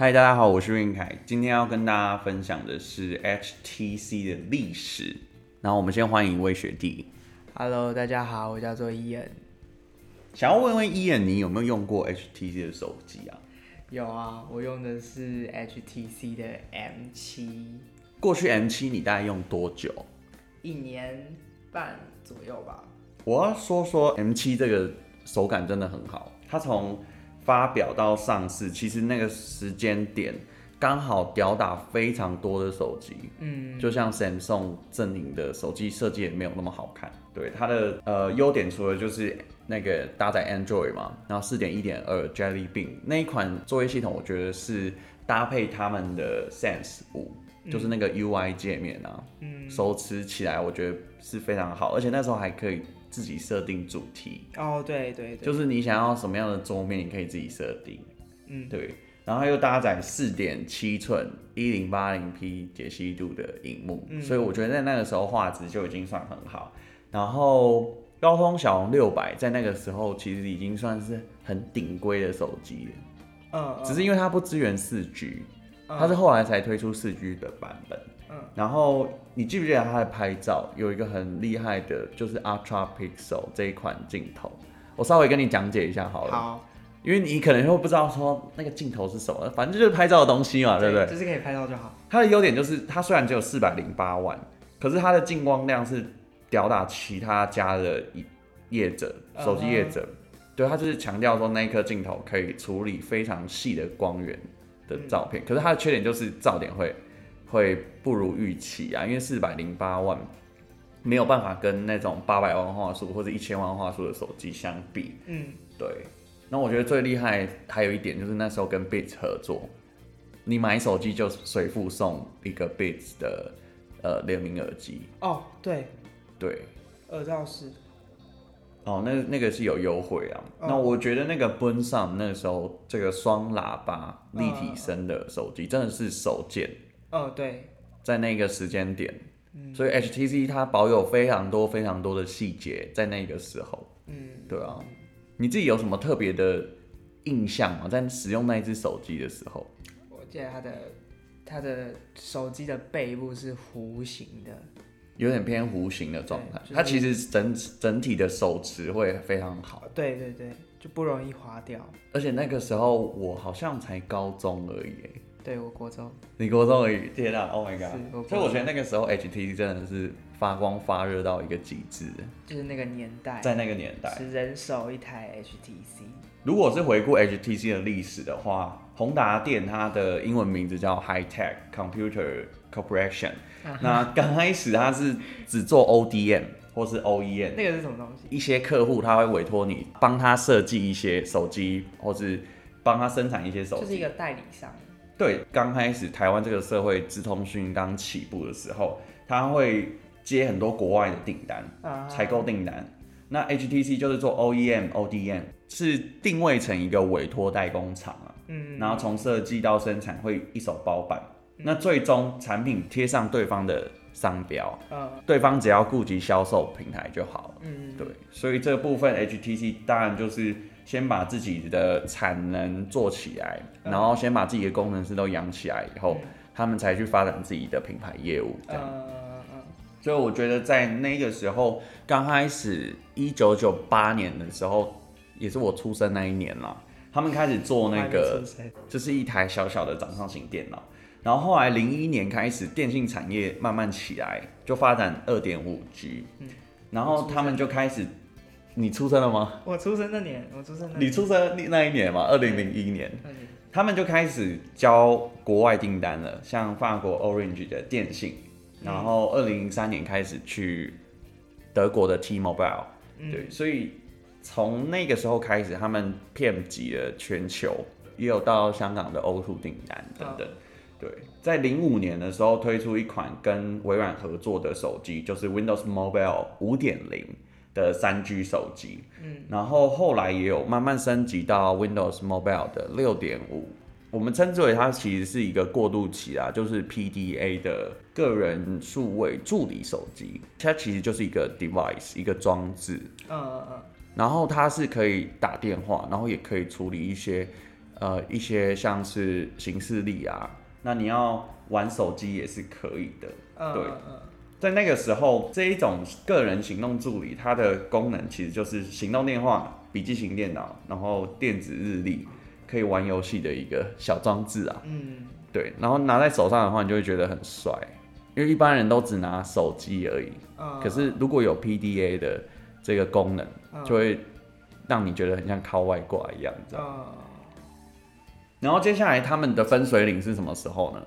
嗨，大家好，我是云凯，今天要跟大家分享的是 HTC 的历史。然后我们先欢迎一位学弟。Hello，大家好，我叫做 Ian。想要问问 Ian，你有没有用过 HTC 的手机啊？有啊，我用的是 HTC 的 M7。过去 M7 你大概用多久？一年半左右吧。我要说说 M7 这个手感真的很好，它从发表到上市，其实那个时间点刚好吊打非常多的手机。嗯，就像 Samsung 阵营的手机设计也没有那么好看。对它的呃优点，除了就是那个搭载 Android 嘛，然后四点一点二 Jelly Bean 那一款作业系统，我觉得是搭配他们的 Sense 五，就是那个 UI 界面啊，嗯，手持起来我觉得是非常好，而且那时候还可以自己设定主题。哦，对对对，就是你想要什么样的桌面，你可以自己设定。嗯，对，然后又搭载四点七寸一零八零 P 解析度的荧幕，嗯，所以我觉得在那个时候画质就已经算很好。然后高通骁龙六百在那个时候其实已经算是很顶规的手机了，嗯，只是因为它不支援四 G，它是后来才推出四 G 的版本，嗯，然后你记不记得他在拍照有一个很厉害的，就是 Ultra Pixel 这一款镜头，我稍微跟你讲解一下好了，好，因为你可能会不知道说那个镜头是什么，反正就是拍照的东西嘛，对，对不对？就是可以拍照就好。它的优点就是它虽然只有四百零八万，可是它的进光量是。吊打其他家的业者，手机业者，uh huh. 对，它就是强调说那一颗镜头可以处理非常细的光源的照片，嗯、可是它的缺点就是噪点会会不如预期啊，因为四百零八万没有办法跟那种八百万画素或者一千万画素的手机相比，嗯，对。那我觉得最厉害还有一点就是那时候跟 Beats 合作，你买手机就随附送一个 Beats 的呃联名耳机哦，oh, 对。对，耳罩式。哦，那那个是有优惠啊。哦、那我觉得那个 Boonism 那时候这个双喇叭立体声的手机真的是首见。哦，对，在那个时间点，嗯、所以 HTC 它保有非常多非常多的细节在那个时候。嗯，对啊。你自己有什么特别的印象吗？在使用那一只手机的时候？我记得它的它的手机的背部是弧形的。有点偏弧形的状态，就是、它其实整整体的手持会非常好。对对对，就不容易滑掉。而且那个时候我好像才高中而已。对，我国中。你国中而已，天哪！Oh my god！所以我觉得那个时候 HTC 真的是发光发热到一个极致。就是那个年代，在那个年代，是人手一台 HTC。如果是回顾 HTC 的历史的话，宏达电它的英文名字叫 High Tech Computer Corporation。那刚开始它是只做 ODM 或是 OEM，那个是什么东西？一些客户他会委托你帮他设计一些手机，或是帮他生产一些手机，就是一个代理商。对，刚开始台湾这个社会资通讯刚起步的时候，他会接很多国外的订单，采购订单。那 HTC 就是做 OEM、ODM，是定位成一个委托代工厂啊，嗯，然后从设计到生产会一手包办。那最终产品贴上对方的商标，嗯，对方只要顾及销售平台就好了，嗯，对，所以这部分 HTC 当然就是先把自己的产能做起来，然后先把自己的工程师都养起来以后，他们才去发展自己的品牌业务，这样，所以我觉得在那个时候刚开始，一九九八年的时候，也是我出生那一年了，他们开始做那个，就是一台小小的掌上型电脑。然后后来零一年开始，电信产业慢慢起来，就发展二点五 G。嗯，然后他们就开始，你出生了吗？我出生那年，我出生。你出生那一年嘛，二零零一年。对他们就开始交国外订单了，像法国 Orange 的电信，然后二零零三年开始去德国的 T-Mobile。嗯，对，所以从那个时候开始，他们遍及了全球，也有到香港的 O2 订单等等。哦对，在零五年的时候推出一款跟微软合作的手机，就是 Windows Mobile 五点零的三 G 手机。嗯，然后后来也有慢慢升级到 Windows Mobile 的六点五，我们称之为它其实是一个过渡期啊，就是 PDA 的个人数位助理手机，它其实就是一个 device 一个装置。嗯嗯嗯。然后它是可以打电话，然后也可以处理一些。呃一些像是行事历啊，那你要玩手机也是可以的。嗯、对，在那个时候，这一种个人行动助理，它的功能其实就是行动电话、笔记型电脑，然后电子日历，可以玩游戏的一个小装置啊。嗯，对，然后拿在手上的话，你就会觉得很帅，因为一般人都只拿手机而已。嗯、可是如果有 PDA 的这个功能，就会让你觉得很像靠外挂一样，这样。嗯、然后接下来他们的分水岭是什么时候呢？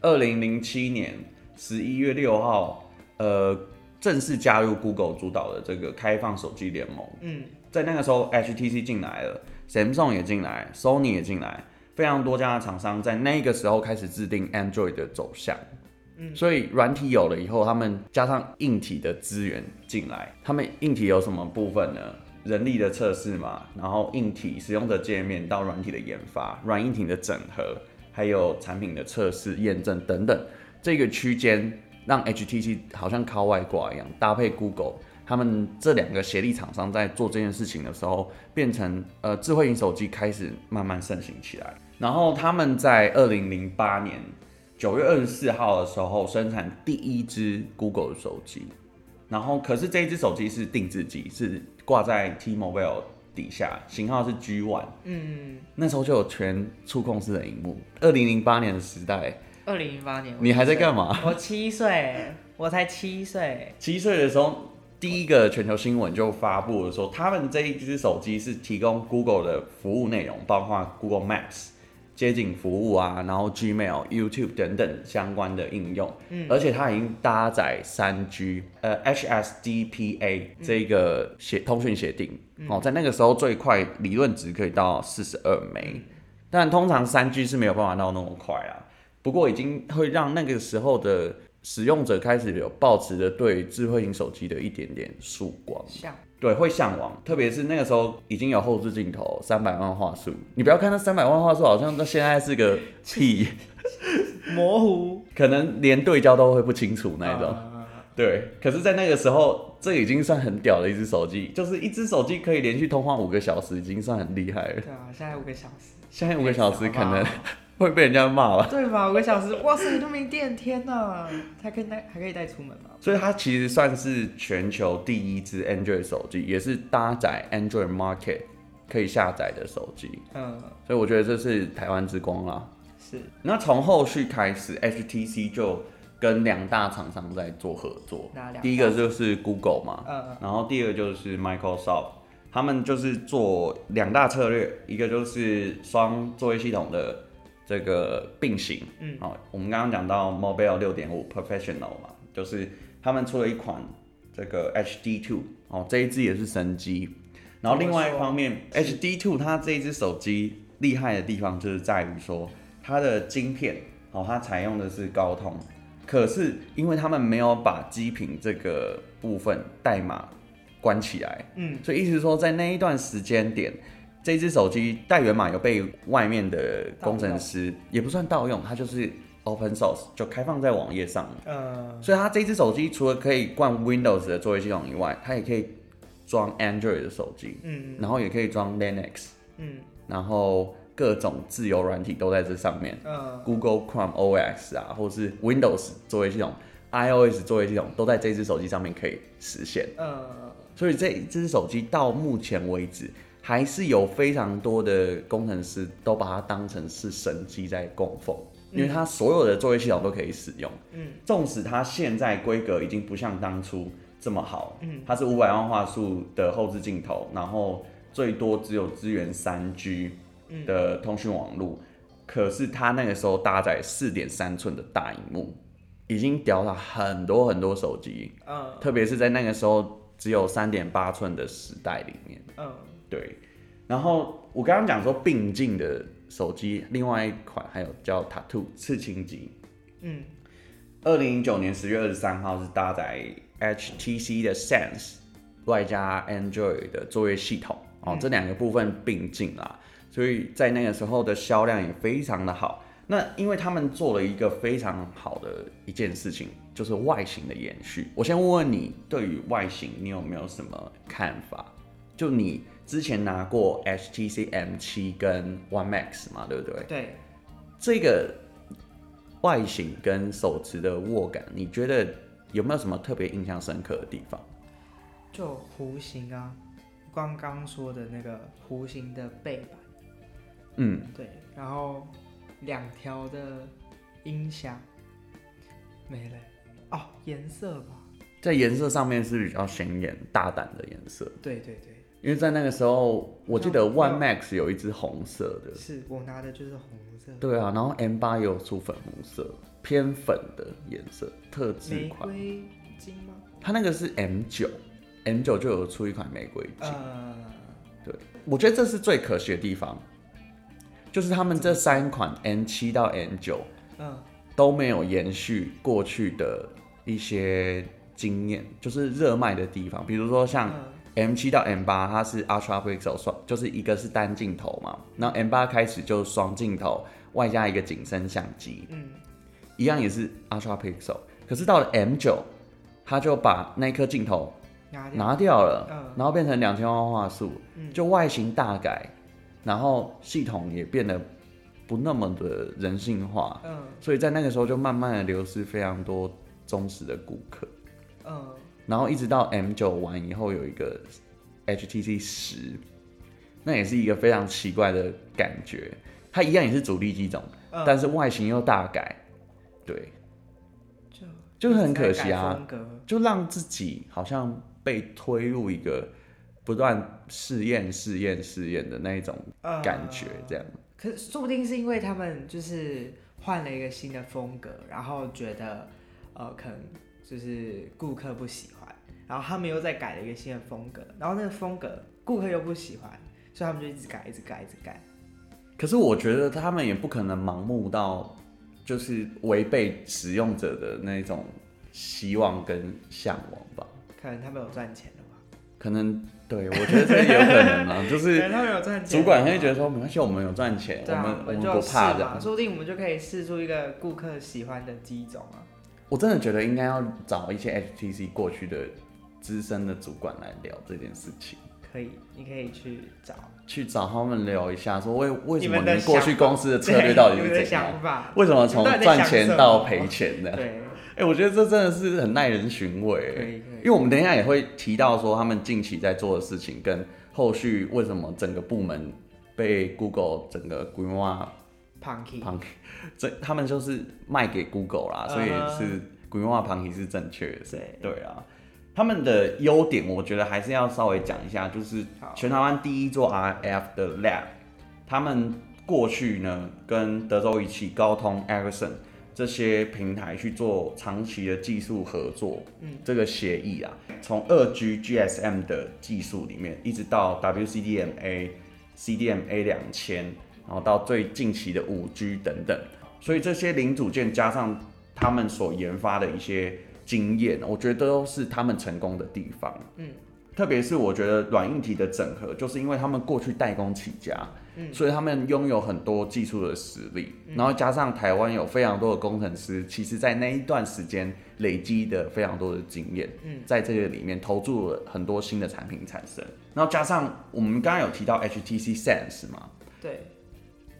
二零零七年。十一月六号，呃，正式加入 Google 主导的这个开放手机联盟。嗯，在那个时候，HTC 进来了，Samsung 也进来，Sony 也进来，非常多家的厂商在那个时候开始制定 Android 的走向。嗯，所以软体有了以后，他们加上硬体的资源进来，他们硬体有什么部分呢？人力的测试嘛，然后硬体使用者界面到软体的研发，软硬体的整合，还有产品的测试验证等等。这个区间让 HTC 好像靠外挂一样，搭配 Google，他们这两个协力厂商在做这件事情的时候，变成呃智慧型手机开始慢慢盛行起来。然后他们在二零零八年九月二十四号的时候生产第一支 Google 的手机，然后可是这一只手机是定制机，是挂在 T-Mobile 底下，型号是 G One。嗯，那时候就有全触控式的荧幕。二零零八年的时代。二零零八年，你还在干嘛？我七岁，我才七岁。七岁的时候，第一个全球新闻就发布了说，他们这一只手机是提供 Google 的服务内容，包括 Google Maps 街景服务啊，然后 Gmail、YouTube 等等相关的应用。嗯，而且它已经搭载三 G，呃，HSDPA 这个协通讯协定。哦，在那个时候最快理论值可以到四十二 M，但通常三 G 是没有办法到那么快啊。不过已经会让那个时候的使用者开始有抱持着对智慧型手机的一点点曙光，向对会向往，特别是那个时候已经有后置镜头三百万画素，你不要看那三百万画素好像到现在是个 屁，模糊，可能连对焦都会不清楚那种，啊、对，可是，在那个时候，这已经算很屌的一只手机，就是一只手机可以连续通话五个小时，已经算很厉害了。对啊，现在五个小时，现在五个小时可能。会被人家骂吧？对吧？五个小时，哇塞，你都没电，天哪！还可以带，还可以带出门吗？所以它其实算是全球第一支 Android 手机，也是搭载 Android Market 可以下载的手机。嗯，所以我觉得这是台湾之光啦。是。那从后续开始，HTC 就跟两大厂商在做合作。哪两？第一个就是 Google 嘛。嗯嗯。然后第二个就是 Microsoft，他们就是做两大策略，一个就是双作业系统的。这个并行，嗯，好，我们刚刚讲到 Mobile 六点五 Professional 嘛，就是他们出了一款这个 HD Two，哦，这一支也是神机。然后另外一方面，HD Two 它这一支手机厉害的地方就是在于说它的晶片，哦，它采用的是高通，可是因为他们没有把基频这个部分代码关起来，嗯，所以意思是说在那一段时间点。这只手机代源码有被外面的工程师也不算盗用，它就是 open source 就开放在网页上。嗯，所以它这只手机除了可以灌 Windows 的作业系统以外，它也可以装 Android 的手机。嗯，然后也可以装 Linux。嗯，然后各种自由软体都在这上面。嗯，Google Chrome OS 啊，或是 Windows 作业系统、iOS 作业系统都在这只手机上面可以实现。嗯，所以这支手机到目前为止。还是有非常多的工程师都把它当成是神机在供奉，因为它所有的作业系统都可以使用。嗯，纵使它现在规格已经不像当初这么好，嗯，它是五百万画素的后置镜头，然后最多只有支援三 G 的通讯网络，可是它那个时候搭载四点三寸的大荧幕，已经屌了很多很多手机。嗯，特别是在那个时候只有三点八寸的时代里面。嗯。对，然后我刚刚讲说并进的手机，另外一款还有叫 Tattoo 刺青机，嗯，二零零九年十月二十三号是搭载 HTC 的 Sense 外加 Android 的作业系统哦，这两个部分并进啦，所以在那个时候的销量也非常的好。那因为他们做了一个非常好的一件事情，就是外形的延续。我先问问你，对于外形你有没有什么看法？就你。之前拿过 HTC M7 跟 One Max 嘛，对不对？对。这个外形跟手持的握感，你觉得有没有什么特别印象深刻的地方？就弧形啊，刚刚说的那个弧形的背板。嗯，对。然后两条的音响没了。哦，颜色吧。在颜色上面是比较显眼、大胆的颜色。对对对。因为在那个时候，我记得 One Max 有一支红色的。是我拿的就是红色。对啊，然后 M 八也有出粉红色，偏粉的颜色，特制款。玫瑰金吗？它那个是 M 九，M 九就有出一款玫瑰金。呃，对，我觉得这是最可惜的地方，就是他们这三款 N 七到 N 九，嗯，都没有延续过去的一些经验，就是热卖的地方，比如说像。M 七到 M 八，它是 Ultra Pixel 双，就是一个是单镜头嘛，然后 M 八开始就双镜头，外加一个景深相机，嗯，一样也是 Ultra Pixel，可是到了 M 九，它就把那颗镜头拿掉。了，嗯，然后变成两千万画素，就外形大改，然后系统也变得不那么的人性化，嗯，所以在那个时候就慢慢的流失非常多忠实的顾客，嗯。然后一直到 M 九完以后，有一个 HTC 十，那也是一个非常奇怪的感觉。它一样也是主力机种，嗯、但是外形又大改，对，就就是很可惜啊，就让自己好像被推入一个不断试验、试验、试验的那一种感觉，这样。嗯、可是说不定是因为他们就是换了一个新的风格，然后觉得呃，可能就是顾客不喜欢。然后他们又再改了一个新的风格，然后那个风格顾客又不喜欢，所以他们就一直改，一直改，一直改。可是我觉得他们也不可能盲目到，就是违背使用者的那种希望跟向往吧？可能他们有赚钱的吧？可能对，我觉得这有可能啊，就是他们有赚钱，主管会觉得说没关系，我们有赚钱，我们我们不怕的，说不定我们就可以试出一个顾客喜欢的机种啊。我真的觉得应该要找一些 HTC 过去的。资深的主管来聊这件事情，可以，你可以去找，去找他们聊一下，说为为什么你们过去公司的策略到底是怎样？为什么从赚钱到赔钱的？对，哎、欸，我觉得这真的是很耐人寻味。因为我们等一下也会提到说他们近期在做的事情，跟后续为什么整个部门被 Google 整个规划 Punky Punky，这他们就是卖给 Google 啦，所以是规划 Punky 是正确的。对，对啊。他们的优点，我觉得还是要稍微讲一下，就是全台湾第一座 RF 的 Lab，他们过去呢跟德州仪器、高通、Ericsson 这些平台去做长期的技术合作，嗯，这个协议啊，从二 G GSM 的技术里面，一直到 WCDMA、CDMA 两千，然后到最近期的五 G 等等，所以这些零组件加上他们所研发的一些。经验，我觉得都是他们成功的地方。嗯，特别是我觉得软硬体的整合，就是因为他们过去代工起家，嗯，所以他们拥有很多技术的实力，嗯，然后加上台湾有非常多的工程师，其实在那一段时间累积的非常多的经验，嗯，在这个里面投注了很多新的产品产生，然后加上我们刚刚有提到 HTC Sense 嘛，对，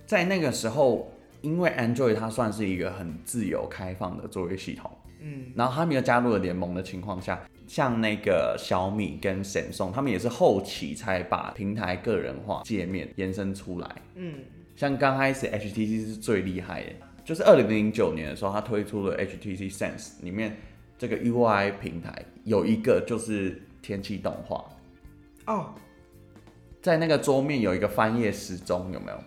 在那个时候，因为 Android 它算是一个很自由开放的作业系统。嗯，然后他们又加入了联盟的情况下，像那个小米跟 Samsung，他们也是后期才把平台个人化界面延伸出来。嗯，像刚开始 HTC 是最厉害的，就是二零零九年的时候，它推出了 HTC Sense，里面这个 UI 平台有一个就是天气动画。哦，在那个桌面有一个翻页时钟，有没有？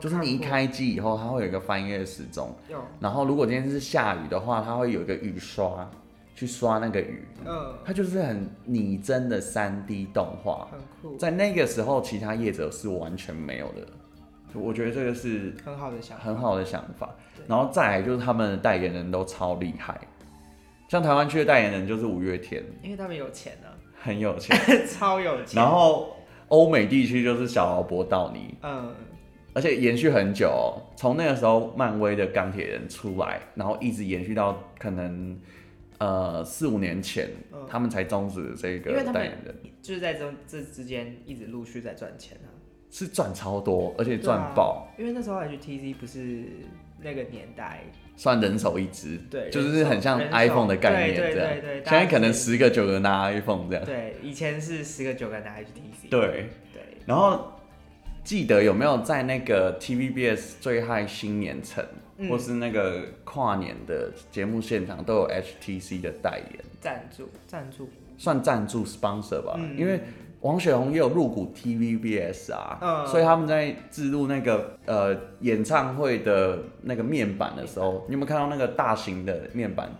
就是你一开机以后，它会有一个翻页时钟。有。然后如果今天是下雨的话，它会有一个雨刷，去刷那个雨。嗯。它就是很拟真的三 D 动画。很酷。在那个时候，其他业者是完全没有的。我觉得这个是很好的想法。很好的想法。然后再来就是他们的代言人都超厉害，像台湾区的代言人就是五月天，因为他们有钱呢。很有钱。超有钱。然后欧美地区就是小劳勃道尼。嗯。而且延续很久哦，从那个时候漫威的钢铁人出来，然后一直延续到可能，呃四五年前，嗯、他们才终止这个代言人，就是在这这之间一直陆续在赚钱啊，是赚超多，而且赚爆、啊。因为那时候 HTC 不是那个年代。算人手一支，对，就是很像 iPhone 的概念这样。对对对对，现在可能十个九个拿 iPhone 这样。对，以前是十个九个拿 HTC。对对。然后记得有没有在那个 TVBS 最嗨新年城，嗯、或是那个跨年的节目现场都有 HTC 的代言？赞助，赞助。算赞助 sponsor 吧，嗯、因为。王雪红也有入股 TVBS 啊，嗯、所以他们在置入那个呃演唱会的那个面板的时候，你有没有看到那个大型的面板？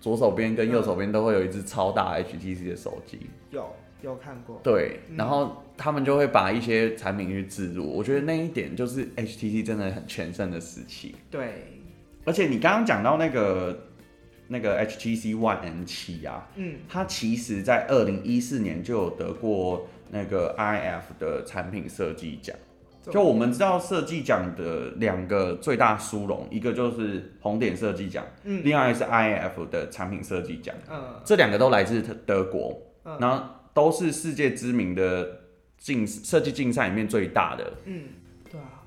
左手边跟右手边都会有一只超大 HTC 的手机。有有看过。对，然后他们就会把一些产品去置入，我觉得那一点就是 HTC 真的很全盛的时期。对，而且你刚刚讲到那个。那个 HTC One N7 啊，嗯，它其实在二零一四年就有得过那个 IF 的产品设计奖。就我们知道设计奖的两个最大殊荣，一个就是红点设计奖，嗯，另外一个是 IF 的产品设计奖，嗯，这两个都来自德国，嗯，然后都是世界知名的竞设计竞赛里面最大的，嗯，对啊，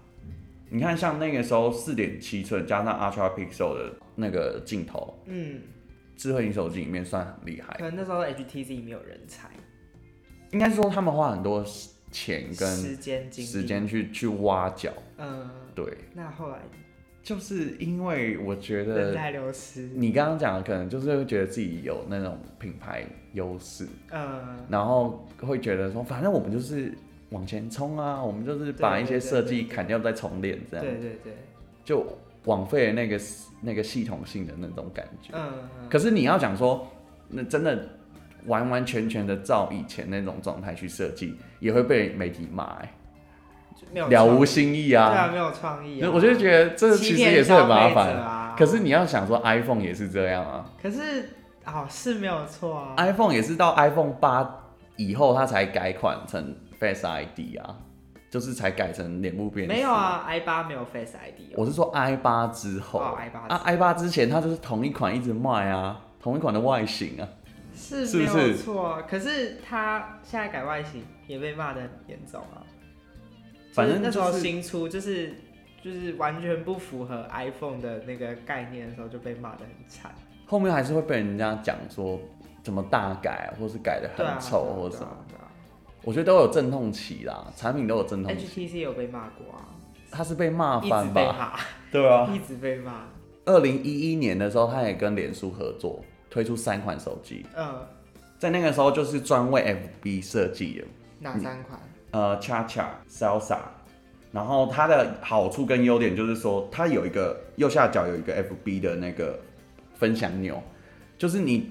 你看像那个时候四点七寸加上 Ultra Pixel 的。那个镜头，嗯，智慧型手机里面算很厉害。可能那时候 HTC 没有人才，应该说他们花很多钱跟时间时间去去挖角。嗯，对。那后来就是因为我觉得人才流失。你刚刚讲的可能就是会觉得自己有那种品牌优势，嗯，然后会觉得说，反正我们就是往前冲啊，我们就是把一些设计砍掉再重练，这样。对对对。就枉费了那个。那个系统性的那种感觉，嗯，可是你要讲说，那真的完完全全的照以前那种状态去设计，也会被媒体骂，哎，了无新意啊，对啊，没有创意啊，我就觉得这其实也是很麻烦啊。可是你要想说，iPhone 也是这样啊，可是哦是没有错啊，iPhone 也是到 iPhone 八以后，它才改款成 Face ID 啊。就是才改成脸部辨识。没有啊，i 八没有 Face ID。我是说 i 八之后。哦，i 八。啊，i 八之前它就是同一款一直卖啊，同一款的外形啊。是，是不是？没有错啊，可是它现在改外形也被骂的很严重啊。反正那时候新出就是就是完全不符合 iPhone 的那个概念的时候就被骂的很惨。后面还是会被人家讲说怎么大改，或是改的很丑，或者什么。我觉得都有阵痛期啦，产品都有阵痛期。HTC 有被骂过啊，他是被骂翻吧？对啊，一直被骂。二零一一年的时候，他也跟脸书合作推出三款手机。嗯，在那个时候就是专为 FB 设计的。哪三款？呃，Cha-Cha、Salsa。然后它的好处跟优点就是说，它有一个右下角有一个 FB 的那个分享钮，就是你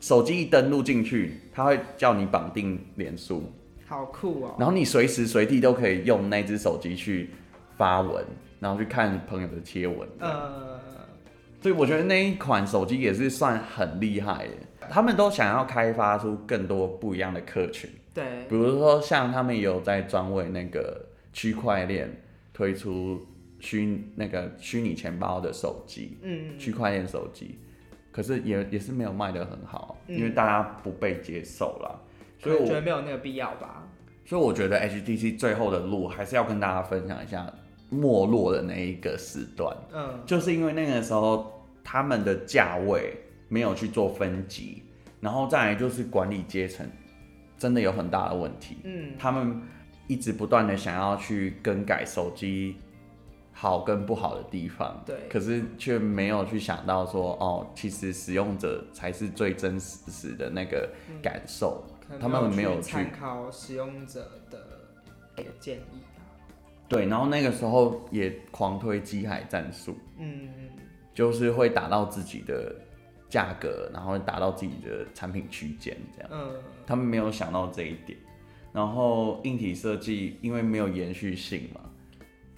手机一登录进去，它会叫你绑定脸书。好酷哦！然后你随时随地都可以用那只手机去发文，然后去看朋友的贴文。呃，所以我觉得那一款手机也是算很厉害的。他们都想要开发出更多不一样的客群。对，比如说像他们也有在专为那个区块链推出虚那个虚拟钱包的手机，嗯，区块链手机，可是也也是没有卖得很好，嗯，因为大家不被接受了。所以我觉得没有那个必要吧。所以我觉得 HTC 最后的路还是要跟大家分享一下没落的那一个时段。嗯，就是因为那个时候他们的价位没有去做分级，然后再来就是管理阶层真的有很大的问题。嗯，他们一直不断的想要去更改手机好跟不好的地方。对，可是却没有去想到说，哦，其实使用者才是最真实的那个感受。嗯他们没有去参考使用者的建议啊。对，然后那个时候也狂推机海战术，嗯，就是会打到自己的价格，然后达到自己的产品区间这样。嗯，他们没有想到这一点。然后硬体设计因为没有延续性嘛，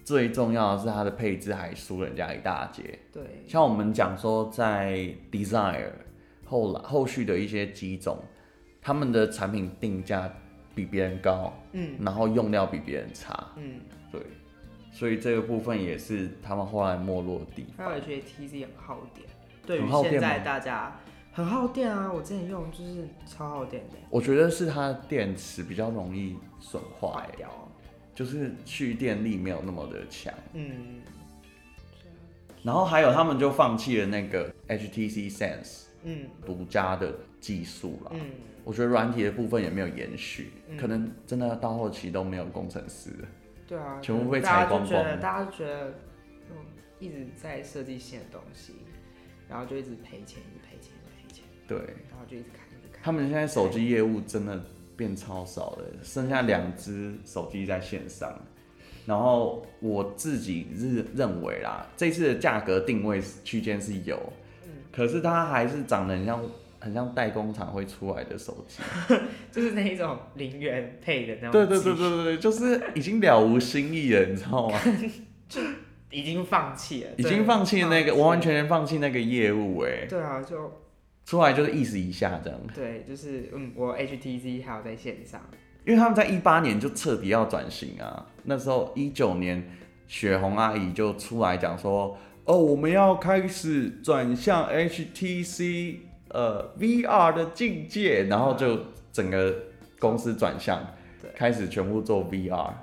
最重要的是它的配置还输人家一大截。对，像我们讲说在 Desire 后来后续的一些机种。他们的产品定价比别人高，嗯，然后用料比别人差，嗯，对，所以这个部分也是他们后来没落的地方。还有一些 HTC 很耗电，对于现在大家很耗电啊！我之前用就是超耗电的。我觉得是它的电池比较容易损坏掉，就是蓄电力没有那么的强。嗯。然后还有他们就放弃了那个 HTC Sense，嗯，独家的技术了。嗯。我觉得软体的部分也没有延续，嗯、可能真的到后期都没有工程师了。对啊，全部被拆光光。大家就觉得，嗯，一直在设计新的东西，然后就一直赔钱，一直赔钱，一直赔钱。对。然后就一直看，一直看。他们现在手机业务真的变超少了，剩下两只手机在线上。然后我自己是认为啦，这次的价格定位区间是有，嗯，可是它还是长得很像。很像代工厂会出来的手机，就是那一种零元配的那种。对对对对对，就是已经了无新意了，你知道吗？就已经放弃了，已经放弃那个完完全全放弃那个业务哎。对啊，就出来就是意思一下这样。对，就是嗯，我 HTC 还有在线上，因为他们在一八年就彻底要转型啊，那时候一九年雪红阿姨就出来讲说，哦，我们要开始转向 HTC。呃，VR 的境界，然后就整个公司转向，开始全部做 VR，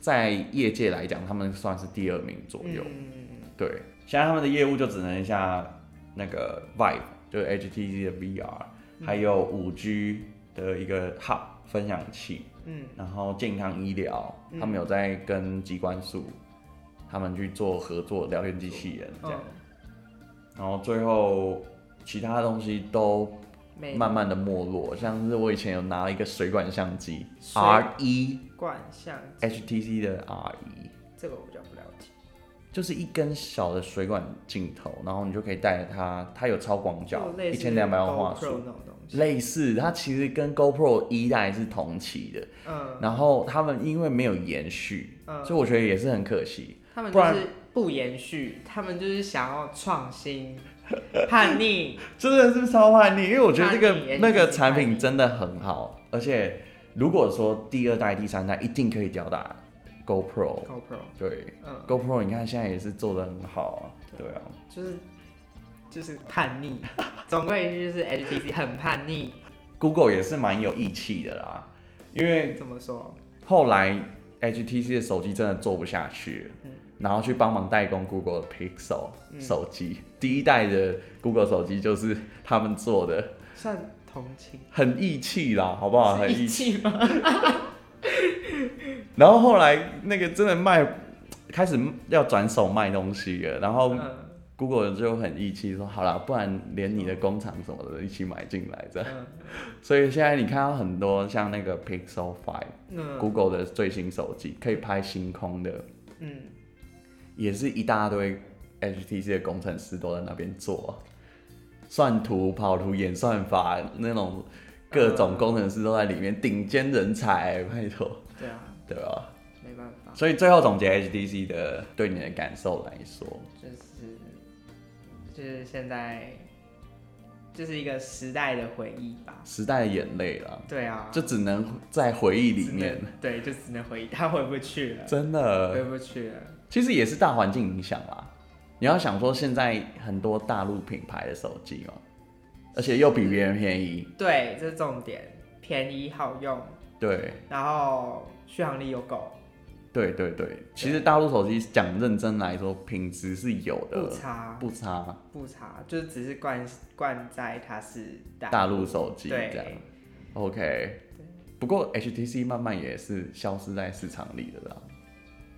在业界来讲，他们算是第二名左右。嗯。对，现在他们的业务就只能像那个 Vive，就是 HTC 的 VR，还有五 G 的一个 Hub 分享器，嗯，然后健康医疗，他们有在跟机关署他们去做合作聊天机器人这样，然后最后。其他东西都慢慢的没落，像是我以前有拿一个水管相机，R 一管相，HTC 的 R 一，这个我比较不了解，就是一根小的水管镜头，然后你就可以带着它，它有超广角，一千两百万画素，类似，它其实跟 GoPro 一代是同期的，嗯，然后他们因为没有延续，嗯，所以我觉得也是很可惜，他们就是不延续，他们就是想要创新。叛逆，真的是超叛逆，因为我觉得这个那个产品真的很好，而且如果说第二代、第三代一定可以吊打 GoPro。GoPro 对，嗯，GoPro 你看现在也是做的很好啊，对啊，就是就是叛逆，总归一句就是 HTC 很叛逆。Google 也是蛮有义气的啦，因为怎么说？后来 HTC 的手机真的做不下去然后去帮忙代工 Google Pixel 手机，嗯、第一代的 Google 手机就是他们做的，算同情，很义气啦，好不好？很义气吗？然后后来那个真的卖，开始要转手卖东西了，然后 Google 就很义气说，好了，不然连你的工厂什么的一起买进来这样。嗯、所以现在你看到很多像那个 Pixel Five，Google 的最新手机可以拍星空的，嗯。也是一大堆 HTC 的工程师都在那边做，算图、跑图、演算法那种各种工程师都在里面，顶尖人才，拜托。对啊，对啊，没办法。所以最后总结 HTC 的对你的感受来说，就是就是现在就是一个时代的回忆吧，时代的眼泪了。对啊，就只能在回忆里面。对，就只能回忆，他回不去了。真的回不去了。其实也是大环境影响啦。你要想说，现在很多大陆品牌的手机嘛，而且又比别人便宜。对，这是重点，便宜好用。对。然后续航力又够。对对对，其实大陆手机讲认真来说，品质是有的，不差，不差，不差，就是只是冠冠在它是大陆手机这样。OK。不过 HTC 慢慢也是消失在市场里的啦。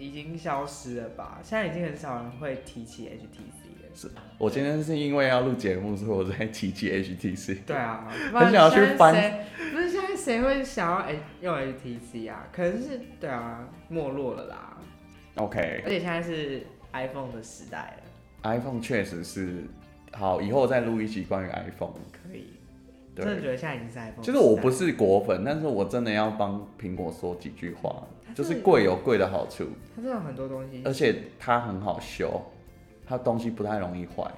已经消失了吧？现在已经很少人会提起 HTC 了。是，我今天是因为要录节目，所以我在提起 HTC。对啊，很想要去翻。不是现在谁会想要用 HTC 啊？可能是对啊，没落了啦。OK。而且现在是 iPhone 的时代了。iPhone 确实是好，以后我再录一集关于 iPhone。可以。对。真的觉得现在已经是 iPhone。就是我不是果粉，但是我真的要帮苹果说几句话。就是贵有贵的好处，它这有很多东西，而且它很好修，它东西不太容易坏。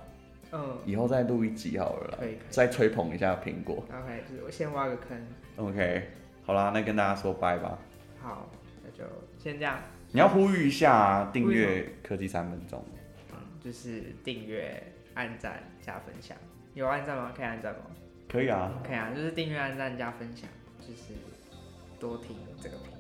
嗯，以后再录一集好了啦，可以，可以再吹捧一下苹果。OK，就是我先挖个坑。OK，好啦，那跟大家说拜吧。好，那就先这样。你要呼吁一下订阅科技三分钟。嗯，就是订阅、按赞、加分享。有按赞吗？可以按赞吗？可以啊，可以啊，就是订阅、按赞加分享，就是多听这个频